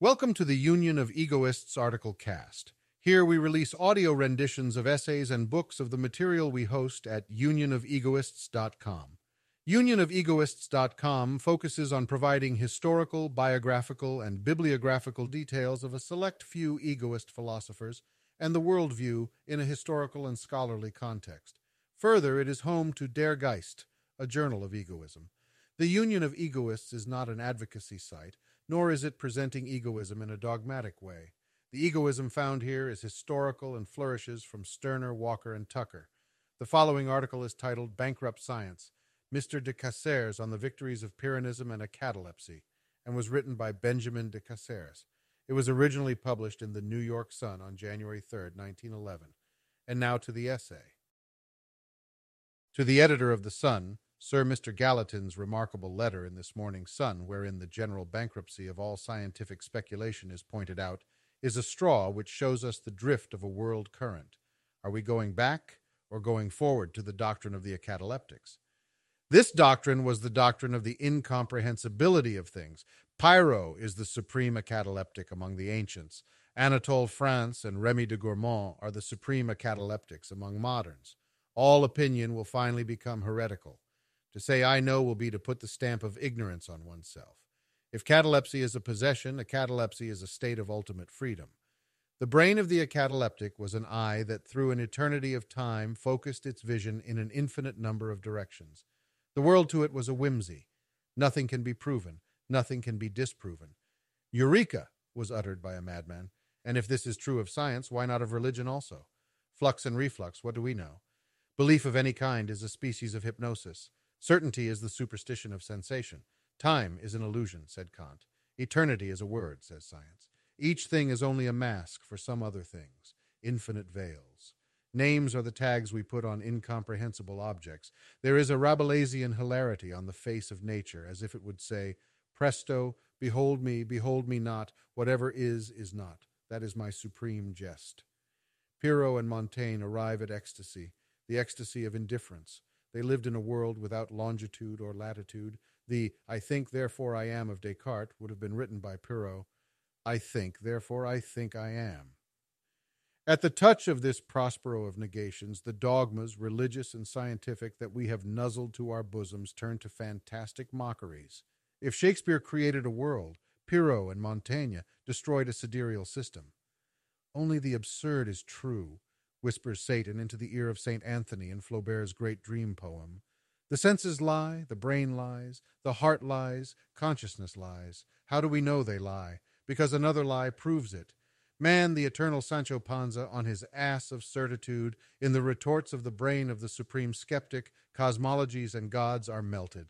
Welcome to the Union of Egoists article cast. Here we release audio renditions of essays and books of the material we host at unionofegoists.com. Unionofegoists.com focuses on providing historical, biographical, and bibliographical details of a select few egoist philosophers and the worldview in a historical and scholarly context. Further, it is home to Der Geist, a journal of egoism. The Union of Egoists is not an advocacy site, nor is it presenting egoism in a dogmatic way. The egoism found here is historical and flourishes from Stirner, Walker, and Tucker. The following article is titled Bankrupt Science Mr. De Casseres on the Victories of Pyrrhonism and Acatalepsy, and was written by Benjamin De Casseres. It was originally published in the New York Sun on January 3, 1911. And now to the essay. To the editor of the Sun, Sir Mr. Gallatin's remarkable letter in this morning's Sun, wherein the general bankruptcy of all scientific speculation is pointed out, is a straw which shows us the drift of a world current. Are we going back or going forward to the doctrine of the acataleptics? This doctrine was the doctrine of the incomprehensibility of things. Pyrrho is the supreme acataleptic among the ancients. Anatole France and Remy de Gourmont are the supreme acataleptics among moderns. All opinion will finally become heretical. To say I know will be to put the stamp of ignorance on oneself. If catalepsy is a possession, acatalepsy is a state of ultimate freedom. The brain of the acataleptic was an eye that, through an eternity of time, focused its vision in an infinite number of directions. The world to it was a whimsy. Nothing can be proven, nothing can be disproven. Eureka was uttered by a madman, and if this is true of science, why not of religion also? Flux and reflux, what do we know? Belief of any kind is a species of hypnosis. Certainty is the superstition of sensation. Time is an illusion, said Kant. Eternity is a word, says science. Each thing is only a mask for some other things, infinite veils. Names are the tags we put on incomprehensible objects. There is a Rabelaisian hilarity on the face of nature, as if it would say, Presto, behold me, behold me not, whatever is, is not. That is my supreme jest. Pyrrho and Montaigne arrive at ecstasy, the ecstasy of indifference. They lived in a world without longitude or latitude. The I think, therefore I am of Descartes would have been written by Pyrrho. I think, therefore I think I am. At the touch of this Prospero of negations, the dogmas, religious and scientific, that we have nuzzled to our bosoms turn to fantastic mockeries. If Shakespeare created a world, Pyrrho and Montaigne destroyed a sidereal system. Only the absurd is true, whispers Satan into the ear of St. Anthony in Flaubert's great dream poem. The senses lie, the brain lies, the heart lies, consciousness lies. How do we know they lie? Because another lie proves it. Man, the eternal Sancho Panza, on his ass of certitude, in the retorts of the brain of the supreme skeptic, cosmologies and gods are melted.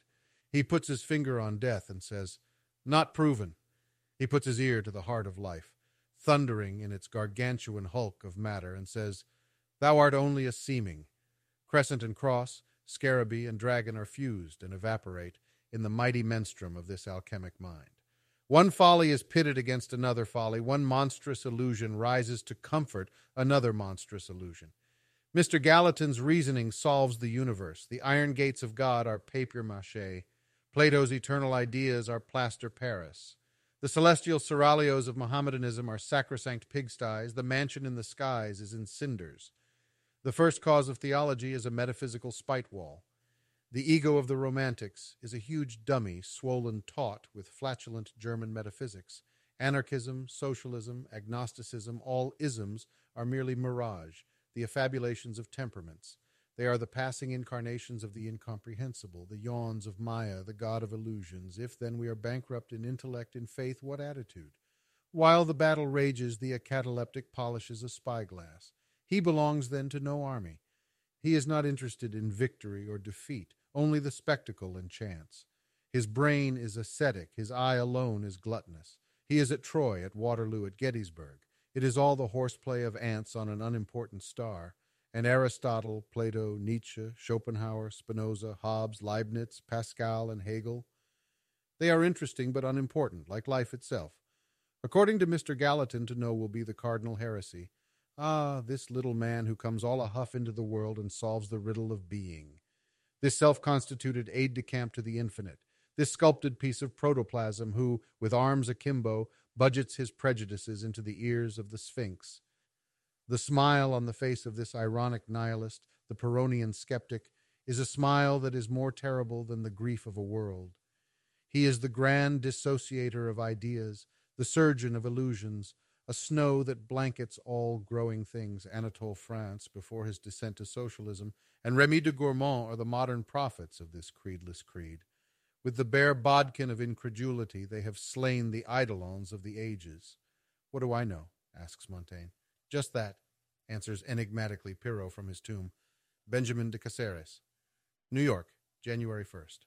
He puts his finger on death and says, Not proven. He puts his ear to the heart of life, thundering in its gargantuan hulk of matter, and says, Thou art only a seeming. Crescent and cross, scarabee and dragon are fused and evaporate in the mighty menstruum of this alchemic mind. One folly is pitted against another folly. One monstrous illusion rises to comfort another monstrous illusion. Mr. Gallatin's reasoning solves the universe. The iron gates of God are papier mache. Plato's eternal ideas are plaster Paris. The celestial seraglios of Mohammedanism are sacrosanct pigsties. The mansion in the skies is in cinders. The first cause of theology is a metaphysical spite wall. The ego of the Romantics is a huge dummy swollen taut with flatulent German metaphysics. Anarchism, socialism, agnosticism, all isms are merely mirage, the affabulations of temperaments. They are the passing incarnations of the incomprehensible, the yawns of Maya, the god of illusions. If then we are bankrupt in intellect, in faith, what attitude? While the battle rages, the acataleptic polishes a spyglass. He belongs then to no army. He is not interested in victory or defeat, only the spectacle and chance. His brain is ascetic, his eye alone is gluttonous. He is at Troy, at Waterloo, at Gettysburg. It is all the horseplay of ants on an unimportant star. And Aristotle, Plato, Nietzsche, Schopenhauer, Spinoza, Hobbes, Leibniz, Pascal, and Hegel. They are interesting but unimportant, like life itself. According to Mr. Gallatin, to know will be the cardinal heresy. Ah, this little man who comes all a huff into the world and solves the riddle of being. This self constituted aide de camp to the infinite. This sculpted piece of protoplasm who, with arms akimbo, budgets his prejudices into the ears of the Sphinx. The smile on the face of this ironic nihilist, the Pyrrhonian skeptic, is a smile that is more terrible than the grief of a world. He is the grand dissociator of ideas, the surgeon of illusions, a snow that blankets all growing things, Anatole France before his descent to socialism, and Remy de Gourmont are the modern prophets of this creedless creed. With the bare bodkin of incredulity, they have slain the eidolons of the ages. What do I know? asks Montaigne. Just that, answers enigmatically Pyrrho from his tomb. Benjamin De Casseres. New York, January 1st.